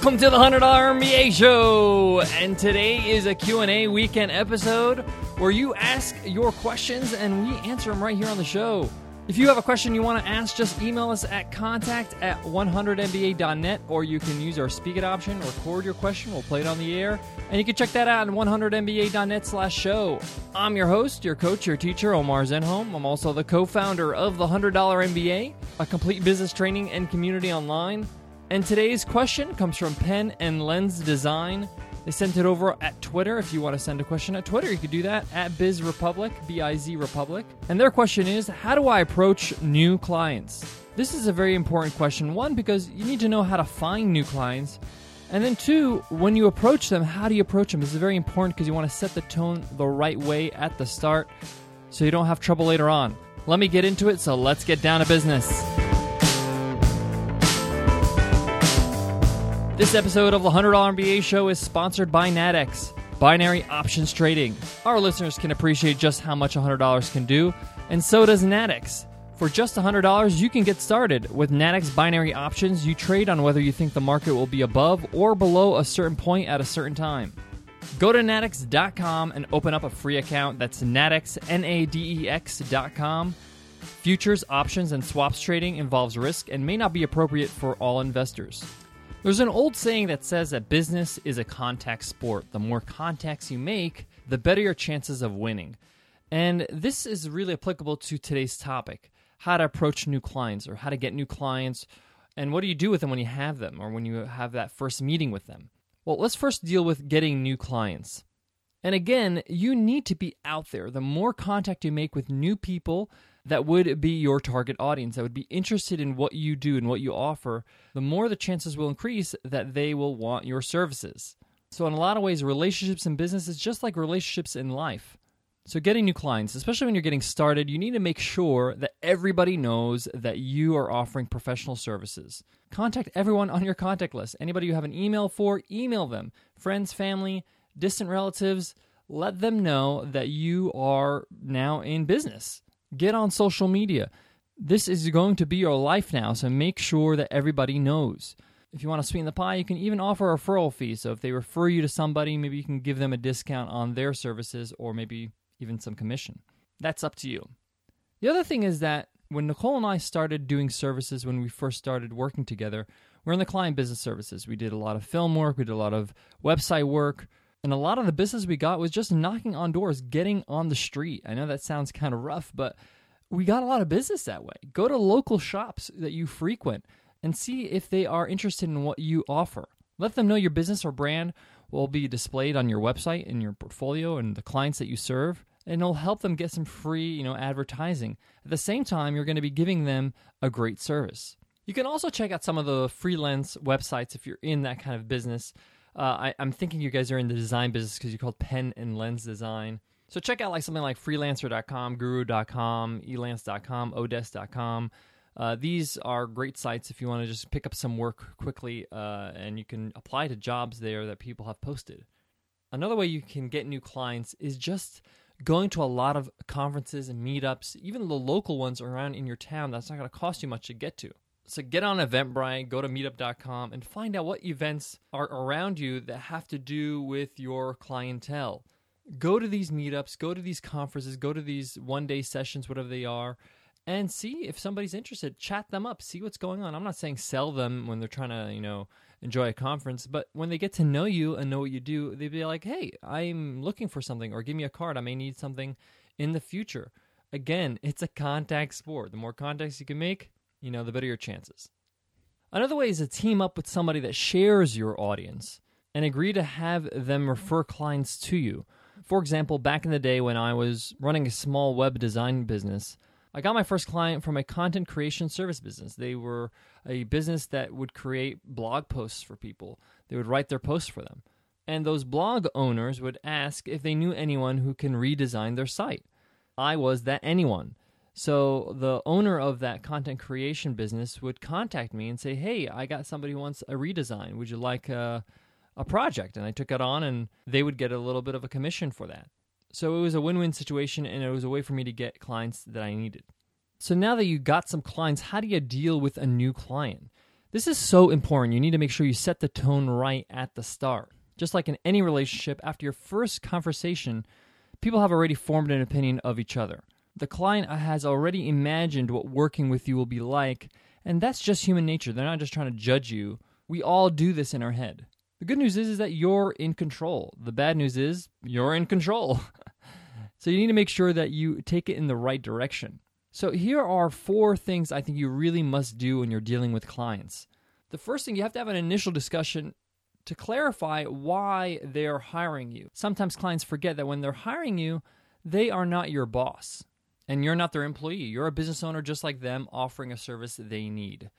Welcome to the $100 MBA show. And today is a Q&A weekend episode where you ask your questions and we answer them right here on the show. If you have a question you want to ask, just email us at contact at 100mba.net or you can use our speak it option, record your question, we'll play it on the air. And you can check that out at 100mba.net slash show. I'm your host, your coach, your teacher, Omar Zenhom. I'm also the co-founder of the $100 MBA, a complete business training and community online. And today's question comes from Pen and Lens Design. They sent it over at Twitter. If you want to send a question at Twitter, you could do that at Biz Republic, B I Z Republic. And their question is How do I approach new clients? This is a very important question. One, because you need to know how to find new clients. And then two, when you approach them, how do you approach them? This is very important because you want to set the tone the right way at the start so you don't have trouble later on. Let me get into it, so let's get down to business. This episode of the $100 MBA show is sponsored by Nadex, binary options trading. Our listeners can appreciate just how much $100 can do, and so does Nadex. For just $100, you can get started. With Nadex binary options, you trade on whether you think the market will be above or below a certain point at a certain time. Go to Nadex.com and open up a free account. That's Nadex, N A D E X.com. Futures, options, and swaps trading involves risk and may not be appropriate for all investors. There's an old saying that says that business is a contact sport. The more contacts you make, the better your chances of winning. And this is really applicable to today's topic how to approach new clients or how to get new clients. And what do you do with them when you have them or when you have that first meeting with them? Well, let's first deal with getting new clients. And again, you need to be out there. The more contact you make with new people, that would be your target audience, that would be interested in what you do and what you offer, the more the chances will increase that they will want your services. So, in a lot of ways, relationships in business is just like relationships in life. So, getting new clients, especially when you're getting started, you need to make sure that everybody knows that you are offering professional services. Contact everyone on your contact list. Anybody you have an email for, email them. Friends, family, distant relatives, let them know that you are now in business. Get on social media. This is going to be your life now, so make sure that everybody knows. If you want to sweeten the pie, you can even offer a referral fee. So if they refer you to somebody, maybe you can give them a discount on their services or maybe even some commission. That's up to you. The other thing is that when Nicole and I started doing services when we first started working together, we're in the client business services. We did a lot of film work, we did a lot of website work, and a lot of the business we got was just knocking on doors, getting on the street. I know that sounds kind of rough, but we got a lot of business that way. Go to local shops that you frequent and see if they are interested in what you offer. Let them know your business or brand will be displayed on your website and your portfolio and the clients that you serve and it'll help them get some free, you know, advertising. At the same time, you're going to be giving them a great service. You can also check out some of the freelance websites if you're in that kind of business. Uh, I, am thinking you guys are in the design business because you called pen and lens design. So check out like something like freelancer.com, guru.com, elance.com, odesk.com. Uh, these are great sites if you want to just pick up some work quickly uh, and you can apply to jobs there that people have posted. Another way you can get new clients is just going to a lot of conferences and meetups, even the local ones around in your town. That's not going to cost you much to get to. So get on Eventbrite, go to meetup.com, and find out what events are around you that have to do with your clientele. Go to these meetups, go to these conferences, go to these one day sessions, whatever they are, and see if somebody's interested. Chat them up, see what's going on. I'm not saying sell them when they're trying to, you know, enjoy a conference, but when they get to know you and know what you do, they'd be like, hey, I'm looking for something, or give me a card. I may need something in the future. Again, it's a contact sport. The more contacts you can make, you know, the better your chances. Another way is to team up with somebody that shares your audience and agree to have them refer clients to you. For example, back in the day when I was running a small web design business, I got my first client from a content creation service business. They were a business that would create blog posts for people, they would write their posts for them. And those blog owners would ask if they knew anyone who can redesign their site. I was that anyone. So the owner of that content creation business would contact me and say, "Hey, I got somebody who wants a redesign. Would you like a, a project?" And I took it on, and they would get a little bit of a commission for that. So it was a win-win situation, and it was a way for me to get clients that I needed. So now that you got some clients, how do you deal with a new client? This is so important. You need to make sure you set the tone right at the start. Just like in any relationship, after your first conversation, people have already formed an opinion of each other. The client has already imagined what working with you will be like, and that's just human nature. They're not just trying to judge you. We all do this in our head. The good news is, is that you're in control. The bad news is you're in control. so you need to make sure that you take it in the right direction. So here are four things I think you really must do when you're dealing with clients. The first thing, you have to have an initial discussion to clarify why they're hiring you. Sometimes clients forget that when they're hiring you, they are not your boss and you're not their employee. You're a business owner just like them offering a service they need.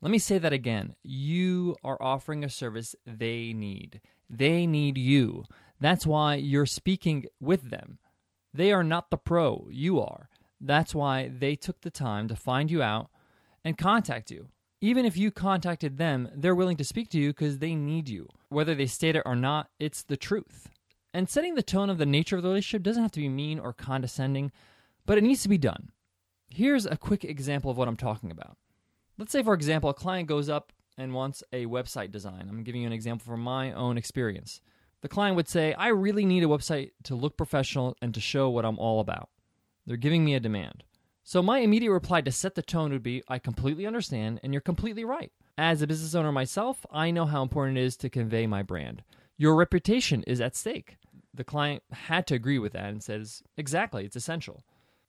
Let me say that again. You are offering a service they need. They need you. That's why you're speaking with them. They are not the pro, you are. That's why they took the time to find you out and contact you. Even if you contacted them, they're willing to speak to you because they need you. Whether they state it or not, it's the truth. And setting the tone of the nature of the relationship doesn't have to be mean or condescending, but it needs to be done. Here's a quick example of what I'm talking about. Let's say, for example, a client goes up and wants a website design. I'm giving you an example from my own experience. The client would say, I really need a website to look professional and to show what I'm all about. They're giving me a demand. So my immediate reply to set the tone would be I completely understand and you're completely right. As a business owner myself, I know how important it is to convey my brand. Your reputation is at stake. The client had to agree with that and says, Exactly, it's essential.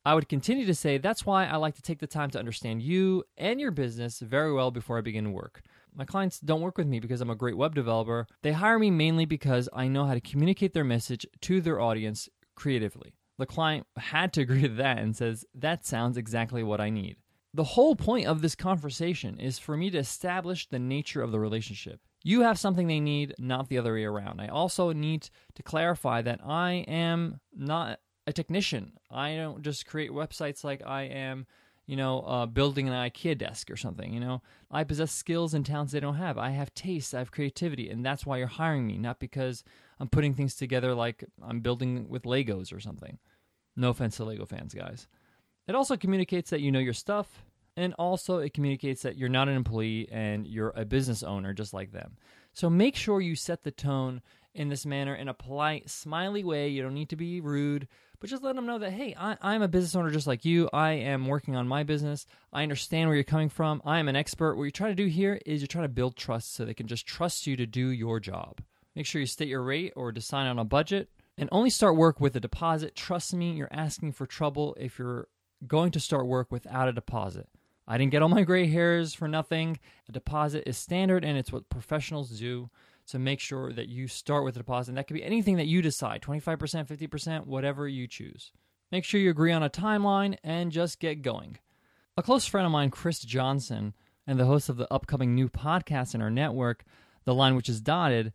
I would continue to say, That's why I like to take the time to understand you and your business very well before I begin work. My clients don't work with me because I'm a great web developer. They hire me mainly because I know how to communicate their message to their audience creatively. The client had to agree to that and says, That sounds exactly what I need. The whole point of this conversation is for me to establish the nature of the relationship. You have something they need, not the other way around. I also need to clarify that I am not a technician. I don't just create websites like I am, you know, uh, building an IKEA desk or something. You know, I possess skills and talents they don't have. I have taste, I have creativity, and that's why you're hiring me, not because I'm putting things together like I'm building with Legos or something. No offense to Lego fans, guys. It also communicates that you know your stuff, and also it communicates that you're not an employee and you're a business owner just like them. So make sure you set the tone in this manner in a polite, smiley way. You don't need to be rude, but just let them know that, hey, I, am a business owner just like you. I am working on my business. I understand where you're coming from. I am an expert. What you're trying to do here is you're trying to build trust so they can just trust you to do your job. Make sure you state your rate or decide on a budget and only start work with a deposit. Trust me, you're asking for trouble if you're going to start work without a deposit. I didn't get all my gray hairs for nothing. A deposit is standard and it's what professionals do. So make sure that you start with a deposit. And that could be anything that you decide 25%, 50%, whatever you choose. Make sure you agree on a timeline and just get going. A close friend of mine, Chris Johnson, and the host of the upcoming new podcast in our network, The Line Which Is Dotted,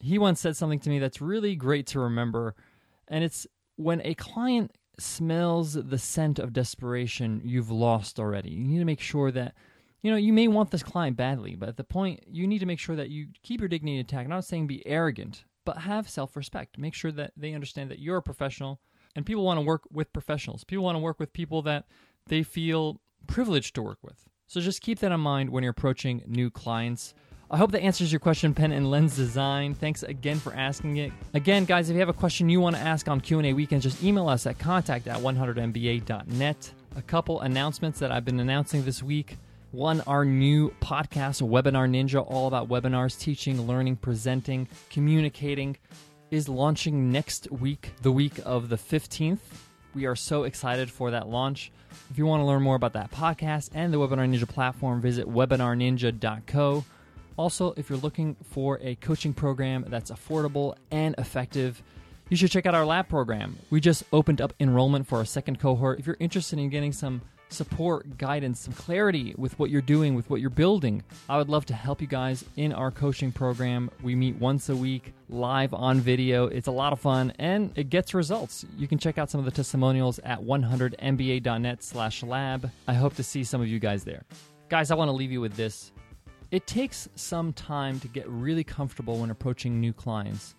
he once said something to me that's really great to remember. And it's when a client smells the scent of desperation, you've lost already. You need to make sure that, you know, you may want this client badly, but at the point, you need to make sure that you keep your dignity intact. I'm not saying be arrogant, but have self respect. Make sure that they understand that you're a professional and people want to work with professionals. People want to work with people that they feel privileged to work with. So just keep that in mind when you're approaching new clients. I hope that answers your question, Pen and Lens Design. Thanks again for asking it. Again, guys, if you have a question you want to ask on Q&A weekends, just email us at contact at 100mba.net. A couple announcements that I've been announcing this week. One, our new podcast, Webinar Ninja, all about webinars, teaching, learning, presenting, communicating, is launching next week, the week of the 15th. We are so excited for that launch. If you want to learn more about that podcast and the Webinar Ninja platform, visit webinarninja.co. Also, if you're looking for a coaching program that's affordable and effective, you should check out our lab program. We just opened up enrollment for our second cohort. If you're interested in getting some support, guidance, some clarity with what you're doing, with what you're building, I would love to help you guys in our coaching program. We meet once a week, live on video. It's a lot of fun and it gets results. You can check out some of the testimonials at 100mba.net slash lab. I hope to see some of you guys there. Guys, I want to leave you with this. It takes some time to get really comfortable when approaching new clients.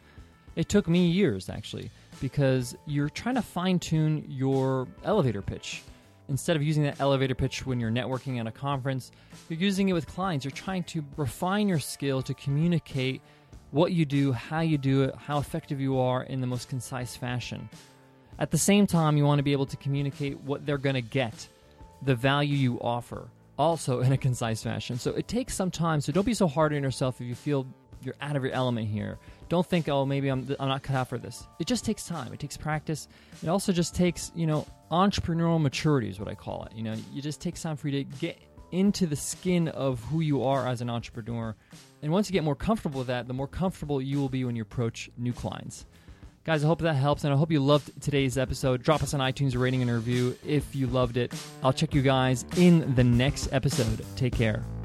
It took me years, actually, because you're trying to fine tune your elevator pitch. Instead of using that elevator pitch when you're networking at a conference, you're using it with clients. You're trying to refine your skill to communicate what you do, how you do it, how effective you are in the most concise fashion. At the same time, you want to be able to communicate what they're going to get, the value you offer, also in a concise fashion. So it takes some time. So don't be so hard on yourself if you feel you're out of your element here. Don't think, oh, maybe I'm, I'm not cut out for this. It just takes time. It takes practice. It also just takes, you know, entrepreneurial maturity is what I call it. You know, you just takes time for you to get into the skin of who you are as an entrepreneur. And once you get more comfortable with that, the more comfortable you will be when you approach new clients. Guys, I hope that helps, and I hope you loved today's episode. Drop us on iTunes a rating and review if you loved it. I'll check you guys in the next episode. Take care.